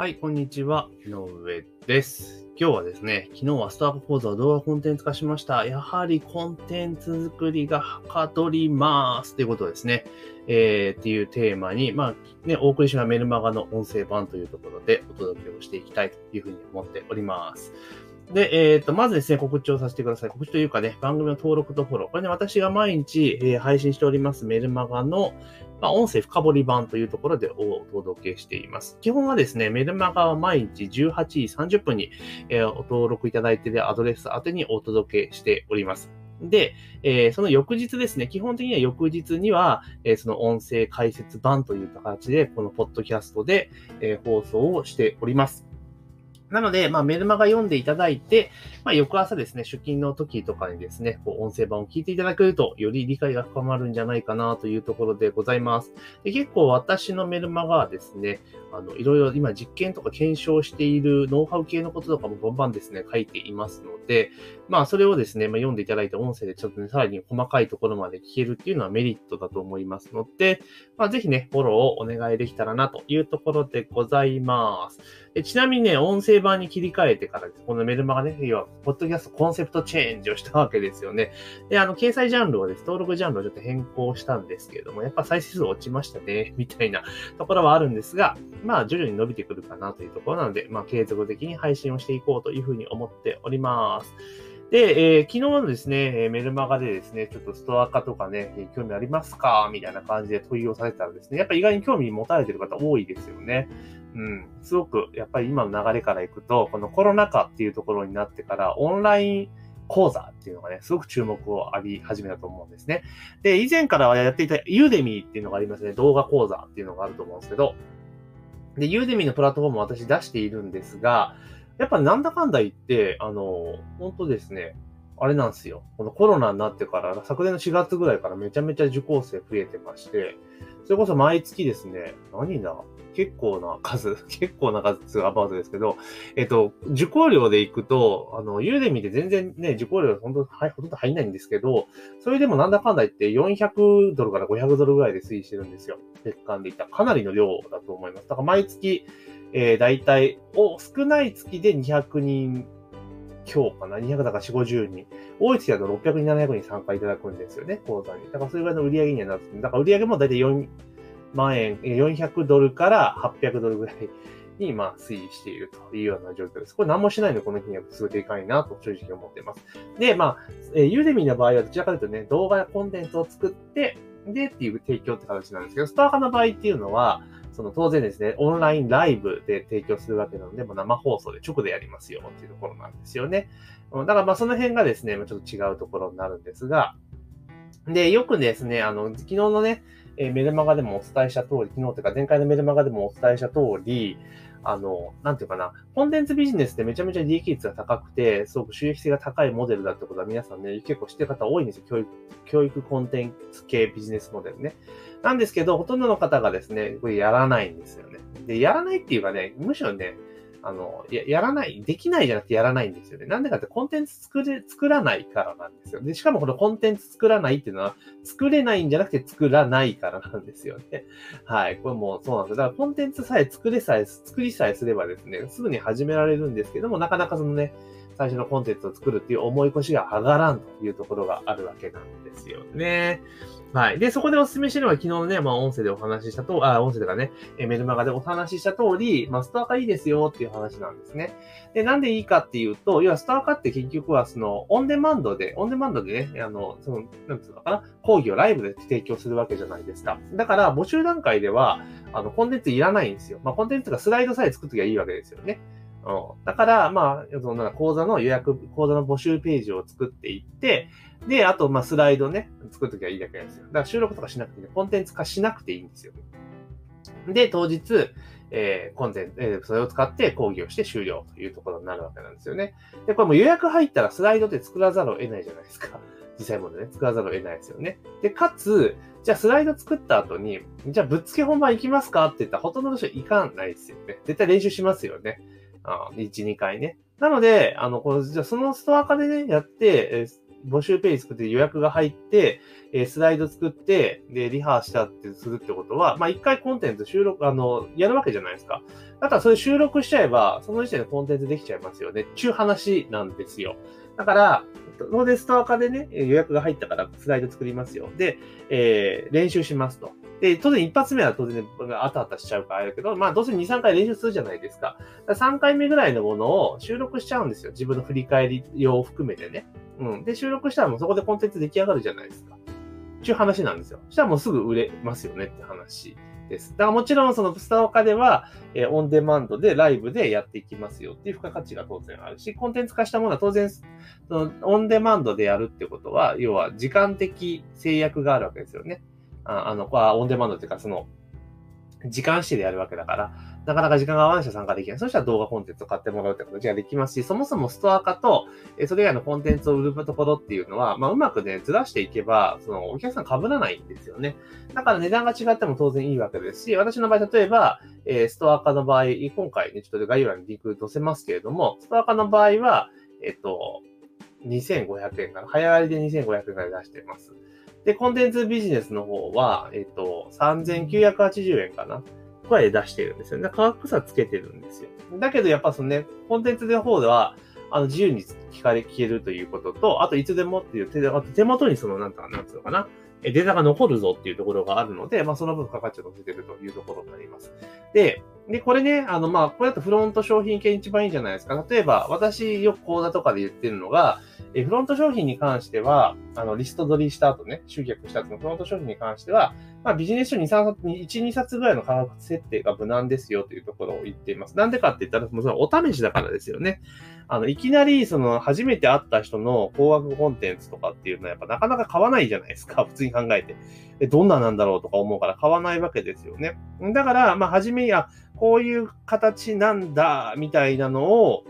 はい、こんにちは。井上です。今日はですね、昨日はスタート講座を動画コンテンツ化しました。やはりコンテンツ作りがはかどります。ということですね。えー、っていうテーマに、まあ、ね、お送りしたメルマガの音声版というところでお届けをしていきたいというふうに思っております。で、えっ、と、まずですね、告知をさせてください。告知というかね、番組の登録とフォロー。これね、私が毎日、えー配信しておりますメルマガの、まあ、音声深掘り版というところでお届けしています。基本はですね、メルマガは毎日18時30分に、えーお登録いただいているアドレス宛てにお届けしております。で、えーその翌日ですね、基本的には翌日には、えーその音声解説版という形で、このポッドキャストで、えー放送をしております。なので、まあ、メルマガ読んでいただいて、まあ、翌朝ですね、出勤の時とかにですね、こう音声版を聞いていただけると、より理解が深まるんじゃないかなというところでございます。で結構私のメルマガはですね、あの、いろいろ今実験とか検証しているノウハウ系のこととかもバンバンですね、書いていますので、まあ、それをですね、まあ、読んでいただいた音声でちょっとね、さらに細かいところまで聞けるっていうのはメリットだと思いますので、まあ、ぜひね、フォローをお願いできたらなというところでございます。でちなみにね、音声版に切り替えてからです、このメルマガね、要は、ポッドキャストコンセプトチェンジをしたわけですよね。で、あの、掲載ジャンルをです、登録ジャンルをちょっと変更したんですけれども、やっぱ再生数落ちましたね、みたいなところはあるんですが、まあ、徐々に伸びてくるかなというところなので、まあ、継続的に配信をしていこうというふうに思っております。で、えー昨日のですね、メルマガでですね、ちょっとストア化とかね、興味ありますか？みたいな感じで問いをされたらですね、やっぱ意外に興味持たれてる方多いですよね。うん。すごく、やっぱり今の流れからいくと、このコロナ禍っていうところになってから、オンライン講座っていうのがね、すごく注目を浴び始めたと思うんですね。で、以前からはやっていたユーデミーっていうのがありますね。動画講座っていうのがあると思うんですけど、で、ユーデミーのプラットフォームを私出しているんですが、やっぱなんだかんだ言って、あの、本当ですね、あれなんですよ。このコロナになってから、昨年の4月ぐらいからめちゃめちゃ受講生増えてまして、それこそ毎月ですね、何だ結構な数、結構な数アバウトですけど、えっと、受講料で行くと、あの、ユーデミーで全然ね、受講料本当はい、ほとんど入んないんですけど、それでもなんだかんだ言って400ドルから500ドルぐらいで推移してるんですよ。月間でいったらかなりの量だと思います。だから毎月、えー、大体、お、少ない月で200人強かな ?200 だから4、50人。多い月だと600人、700人参加いただくんですよね、講座に。だからそれぐらいの売り上げにはなってるだから売り上げも大体4万円、400ドルから800ドルぐらいに、まあ、推移しているというような状況です。これ何もしないのでこの金額すごいでかいなと正直思っています。で、まあ、えーユーデミーの場合はどちらかというとね、動画やコンテンツを作って、でっていう提供って形なんですけど、スターカの場合っていうのは、その当然ですね、オンラインライブで提供するわけなので、もう生放送で直でやりますよっていうところなんですよね。だからまあその辺がですね、ちょっと違うところになるんですが、で、よくですね、あの、昨日のね、えメルマガでもお伝えした通り、昨日というか前回のメルマガでもお伝えした通り、あの、なんていうかな、コンテンツビジネスってめちゃめちゃ利益率が高くて、すごく収益性が高いモデルだってことは皆さんね、結構知ってる方多いんですよ。教育、教育コンテンツ系ビジネスモデルね。なんですけど、ほとんどの方がですね、これやらないんですよね。で、やらないっていうかね、むしろね、あの、や、やらない、できないじゃなくてやらないんですよね。なんでかってコンテンツ作れ、作らないからなんですよ。で、しかもこのコンテンツ作らないっていうのは、作れないんじゃなくて作らないからなんですよね。はい。これもそうなんですよ。だからコンテンツさえ作れさえ、作りさえすればですね、すぐに始められるんですけども、なかなかそのね、最初のコンテンツを作るっていう思い越しが上がらんというところがあるわけなんですよね。はい。で、そこでお勧めしてるのは昨日のね、まあ音声でお話ししたと、あ、音声とかね、メルマガでお話しした通り、まあストア化いいですよっていう話なんですね。で、なんでいいかっていうと、要はストア化って結局はその、オンデマンドで、オンデマンドでね、あの、その、なんつうのかな、講義をライブで提供するわけじゃないですか。だから、募集段階では、あの、コンテンツいらないんですよ。まあ、コンテンツがスライドさえ作っときゃいいわけですよね。うん。だから、まあ、その、なんか講座の予約、講座の募集ページを作っていって、で、あと、まあ、スライドね、作っときゃいいだけなんですよ。だから収録とかしなくていい、コンテンツ化しなくていいんですよ。で、当日、えーコンテンツ、えーそれを使って講義をして終了というところになるわけなんですよね。で、これも予約入ったらスライドで作らざるを得ないじゃないですか。実際もね、作らざるを得ないですよね。で、かつ、じゃあスライド作った後に、じゃあぶっつけ本番行きますかって言ったらほとんどの人行かないですよね。絶対練習しますよね。あ1、2回ね。なので、あの、この、じゃそのストア化でね、やって、えー募集ページ作って予約が入って、えー、スライド作って、で、リハしたってするってことは、まあ、一回コンテンツ収録、あの、やるわけじゃないですか。だからそれ収録しちゃえば、その時点でコンテンツできちゃいますよね。ちゅう話なんですよ。だから、ローデストアカでね、予約が入ったからスライド作りますよ。で、えー、練習しますと。で、当然一発目は当然、ね、あたあたしちゃうからあれだけど、まあどうせ2、3回練習するじゃないですか。か3回目ぐらいのものを収録しちゃうんですよ。自分の振り返り用を含めてね。うん。で、収録したらもうそこでコンテンツ出来上がるじゃないですか。っていう話なんですよ。したらもうすぐ売れますよねって話。です。だからもちろんそのスタオカでは、えー、オンデマンドでライブでやっていきますよっていう付加価値が当然あるし、コンテンツ化したものは当然、そのオンデマンドでやるってことは、要は時間的制約があるわけですよね。ああの、オンデマンドっていうか、その、時間指定でやるわけだから、なかなか時間が合わない人参加できない。そしたら動画コンテンツを買ってもらうって形ができますし、そもそもストア化と、えそれ以外のコンテンツを売るところっていうのは、まあ、うまくね、ずらしていけば、その、お客さん被らないんですよね。だから値段が違っても当然いいわけですし、私の場合、例えば、え、ストア化の場合、今回ね、ちょっと概要欄にリンク載せますけれども、ストア化の場合は、えっと、2500円かな。早割りで2500円から出してます。で、コンテンツビジネスの方は、えっと、3980円かな。声で出してるんですよね。価格差つけてるんですよ。だけどやっぱそのね、コンテンツの方では、あの、自由に聞かれ、聞けるということと、あといつでもっていう手で、あと手元にその、なんか、なんつうのかな、データが残るぞっていうところがあるので、まあ、その分価値を乗せてるというところになります。で、で、これね、あの、まあ、これだとフロント商品系一番いいんじゃないですか。例えば、私よく講座とかで言ってるのが、えフロント商品に関しては、あの、リスト取りした後ね、集客した後のフロント商品に関しては、まあ、ビジネス書2、3冊、1、2冊ぐらいの価格設定が無難ですよというところを言っています。なんでかって言ったら、もちろんお試しだからですよね。あの、いきなり、その、初めて会った人の高額コンテンツとかっていうのは、やっぱなかなか買わないじゃないですか。普通に考えて。どんななんだろうとか思うから買わないわけですよね。だから、まあ、初めに、あ、こういう形なんだ、みたいなのを、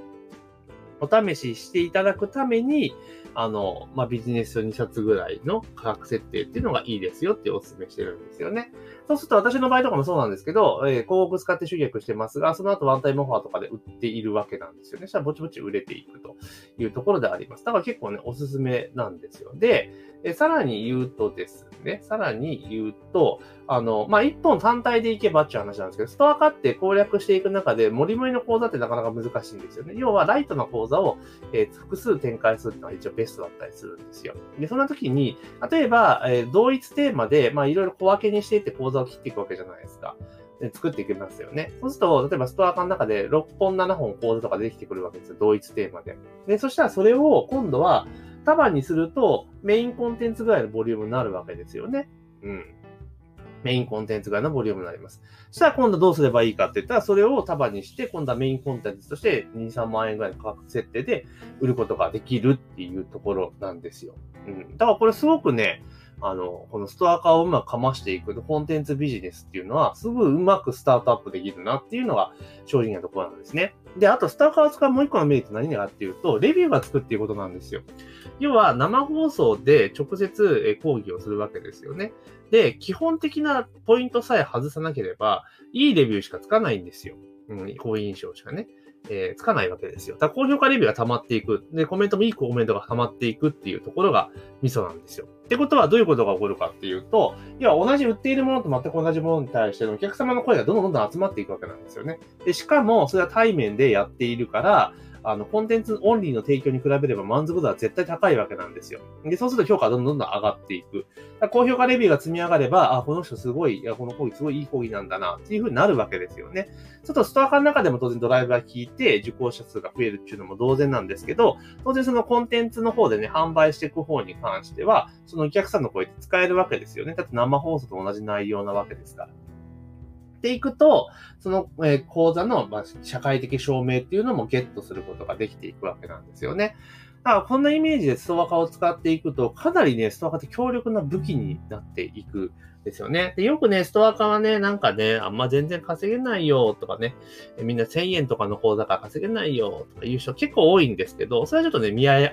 お試ししていただくために、あの、まあ、ビジネス書2冊ぐらいの価格設定っていうのがいいですよってお勧めしてるんですよね。そうすると私の場合とかもそうなんですけど、えー、広告使って集客してますが、その後ワンタイムオファーとかで売っているわけなんですよね。そしたらぼちぼち売れていくというところであります。だから結構ね、おすすめなんですよ。で、えさらに言うとですね、さらに言うと、あの、まあ、一本単体でいけばっていう話なんですけど、ストア化って攻略していく中で、盛り盛りの講座ってなかなか難しいんですよね。要は、ライトな講座を、えー、複数展開するっていうのが一応ベストだったりするんですよ。で、そんな時に、例えば、えー、同一テーマで、まあ、いろいろ小分けにしていって講座を切っていくわけじゃないですか。で作っていきますよね。そうすると、例えばストア化の中で6本7本講座とかできてくるわけですよ。同一テーマで。で、そしたらそれを今度は、束にすると、メインコンテンツぐらいのボリュームになるわけですよね。うん。メインコンテンツぐらいのボリュームになります。そしたら今度どうすればいいかって言ったら、それを束にして、今度はメインコンテンツとして2、3万円ぐらいの価格設定で売ることができるっていうところなんですよ。うん。だからこれすごくね、あの、このストア化をうまくかましていくコンテンツビジネスっていうのは、すぐうまくスタートアップできるなっていうのが正直なところなんですね。で、あと、スタア化を使うもう一個のメリット何かっていうと、レビューがつくっていうことなんですよ。要は、生放送で直接講義をするわけですよね。で、基本的なポイントさえ外さなければ、いいレビューしかつかないんですよ。うん、好印象しかね。えー、つかないわけですよ。だ高評価レビューが溜まっていく。で、コメントもいいコメントが溜まっていくっていうところがミソなんですよ。ってことはどういうことが起こるかっていうと、要は同じ売っているものと全く同じものに対してのお客様の声がどんどんどんどん集まっていくわけなんですよね。で、しかもそれは対面でやっているから、あの、コンテンツオンリーの提供に比べれば満足度は絶対高いわけなんですよ。で、そうすると評価がどんどんどん上がっていく。高評価レビューが積み上がれば、あ、この人すごい、いや、この講義すごいいい講義なんだな、っていう風になるわけですよね。ちょっとストア化の中でも当然ドライバー聞いて受講者数が増えるっていうのも同然なんですけど、当然そのコンテンツの方でね、販売していく方に関しては、そのお客さんの声って使えるわけですよね。だって生放送と同じ内容なわけですから。っていくと、その、えー、講座の、まあ、社会的証明っていうのもゲットすることができていくわけなんですよね。だからこんなイメージでストア化を使っていくと、かなりね、ストア化って強力な武器になっていくですよね。でよくね、ストア化はね、なんかね、あんま全然稼げないよとかね、みんな1000円とかの口座から稼げないよとかいう人結構多いんですけど、それはちょっとね、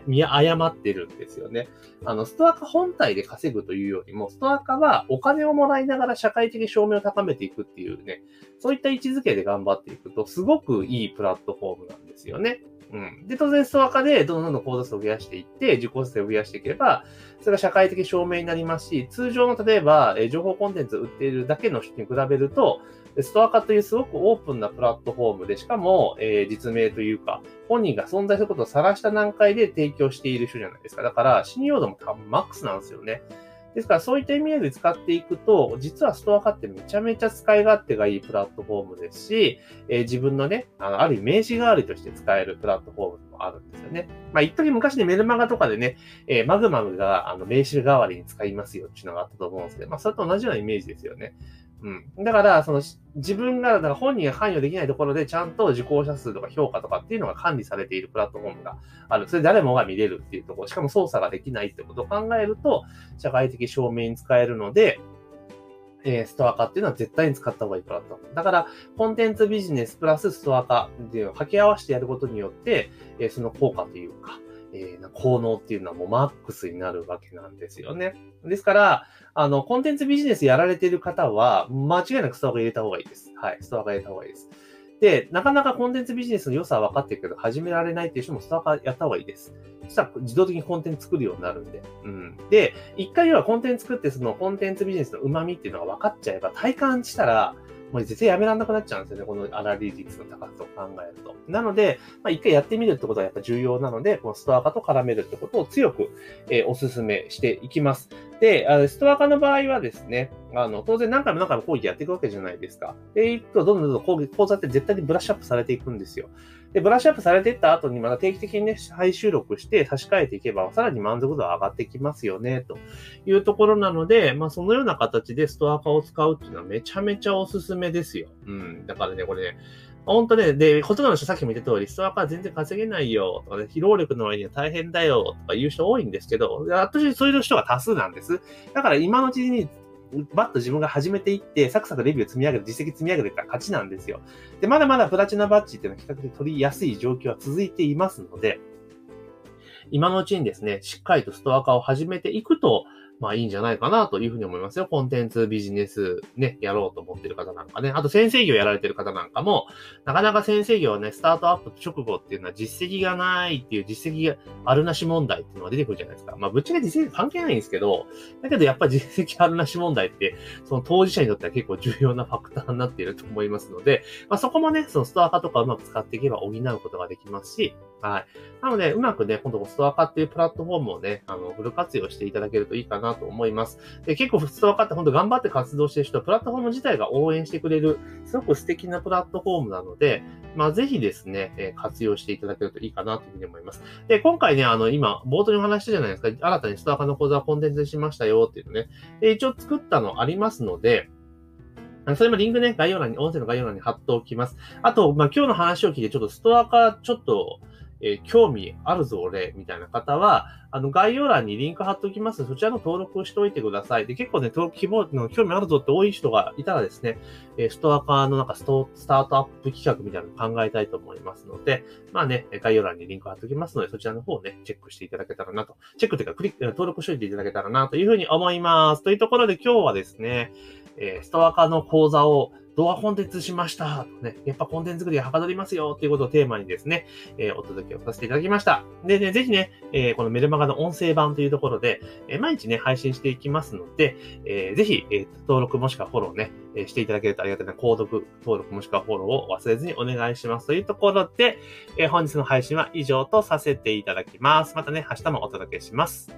見誤ってるんですよね。あの、ストア化本体で稼ぐというよりも、ストア化はお金をもらいながら社会的証明を高めていくっていうね、そういった位置づけで頑張っていくと、すごくいいプラットフォームなんですよね。うん。で、当然ストア化でどんどんどん講座数を増やしていって、受講数を増やしていければ、それが社会的証明になりますし、通常の例えば、え情報コンテンツを売っているだけの人に比べると、ストア化というすごくオープンなプラットフォームで、しかも、え、実名というか、本人が存在することを晒した段階で提供している人じゃないですか。だから、信用度も多分マックスなんですよね。ですから、そういった意味合いで使っていくと、実はストア化ってめちゃめちゃ使い勝手がいいプラットフォームですし、えー、自分のね、あの、ある意味名刺代わりとして使えるプラットフォームもあるんですよね。まあ、一時昔ね、メルマガとかでね、えー、マグマグがあの名刺代わりに使いますよっていうのがあったと思うんですけど、まあ、それと同じようなイメージですよね。うん。だから、その、自分が、だから本人が関与できないところで、ちゃんと受講者数とか評価とかっていうのが管理されているプラットフォームがある。それ誰もが見れるっていうところ、しかも操作ができないってことを考えると、社会的証明に使えるので、え、ストア化っていうのは絶対に使った方がいいプラットフォーム。だから、コンテンツビジネスプラスストア化っていうのを掛け合わせてやることによって、え、その効果というか、えー、効能っていうのはもうマックスになるわけなんですよね。ですから、あの、コンテンツビジネスやられてる方は、間違いなくストアが入れた方がいいです。はい。ストアが入れた方がいいです。で、なかなかコンテンツビジネスの良さは分かってるけど、始められないっていう人もストア化やった方がいいです。そしたら自動的にコンテンツ作るようになるんで。うん。で、一回はコンテンツ作って、そのコンテンツビジネスの旨味っていうのが分かっちゃえば、体感したら、もう絶対やめらんなくなっちゃうんですよね。このアナリティクスの高さを考えると。なので、まあ、一回やってみるってことはやっぱ重要なので、このストア化と絡めるってことを強く、えー、お勧めしていきます。で、あのストア化の場合はですね、あの、当然何回も何回も講義やっていくわけじゃないですか。で、いくとどんどんどんどん講座って絶対にブラッシュアップされていくんですよ。で、ブラッシュアップされていった後にまた定期的にね、再収録して差し替えていけば、さらに満足度は上がってきますよね、というところなので、まあ、そのような形でストア化を使うっていうのはめちゃめちゃおすすめですよ。うん。だからね、これね、本当ね、で、ほとんどの人さっきも言った通り、ストア化全然稼げないよ、とかね、疲労力の割には大変だよ、とか言う人多いんですけど、私そういう人が多数なんです。だから今のうちにバッと自分が始めていって、サクサクレビュー積み上げる、実績積み上げていったら勝ちなんですよ。で、まだまだプラチナバッジっていうのは比較的取りやすい状況は続いていますので、今のうちにですね、しっかりとストア化を始めていくと、まあいいんじゃないかなというふうに思いますよ。コンテンツビジネスね、やろうと思ってる方なんかね。あと先生業やられてる方なんかも、なかなか先生業はね、スタートアップ直後っていうのは実績がないっていう実績があるなし問題っていうのが出てくるじゃないですか。まあぶっちゃけ実績関係ないんですけど、だけどやっぱり実績あるなし問題って、その当事者にとっては結構重要なファクターになっていると思いますので、まあそこもね、そのストア化とかうまく使っていけば補うことができますし、はい。なので、うまくね、今度ストア化っていうプラットフォームをね、あの、フル活用していただけるといいかなと思います。で結構ストア化って本当頑張って活動してる人、プラットフォーム自体が応援してくれる、すごく素敵なプラットフォームなので、まあ、ぜひですね、え、活用していただけるといいかなというふうに思います。で、今回ね、あの、今、冒頭にお話したじゃないですか、新たにストア化の講座をコンテンツにしましたよっていうのね、で一応作ったのありますので、それもリンクね、概要欄に、音声の概要欄に貼っておきます。あと、まあ、今日の話を聞いて、ちょっとストア化ちょっと、えー、興味あるぞ、俺、みたいな方は、あの、概要欄にリンク貼っておきます。そちらの登録をしておいてください。で、結構ね、登録希望の興味あるぞって多い人がいたらですね、えー、ストア化のなんかストスタートアップ企画みたいなのを考えたいと思いますので、まあね、概要欄にリンク貼っておきますので、そちらの方をね、チェックしていただけたらなと。チェックというか、クリック、登録しておいていただけたらなというふうに思います。というところで今日はですね、えー、ストア化の講座を動画コンテンツしました。ね、やっぱコンテンツ作りがはかどりますよっていうことをテーマにですね、えー、お届けをさせていただきました。でね、ぜひね、えー、このメルマガの音声版というところで、えー、毎日ね、配信していきますので、えー、ぜひ、えー、登録もしくはフォローね、えー、していただけるとありがたいな、購読、登録もしくはフォローを忘れずにお願いします。というところで、えー、本日の配信は以上とさせていただきます。またね、明日もお届けします。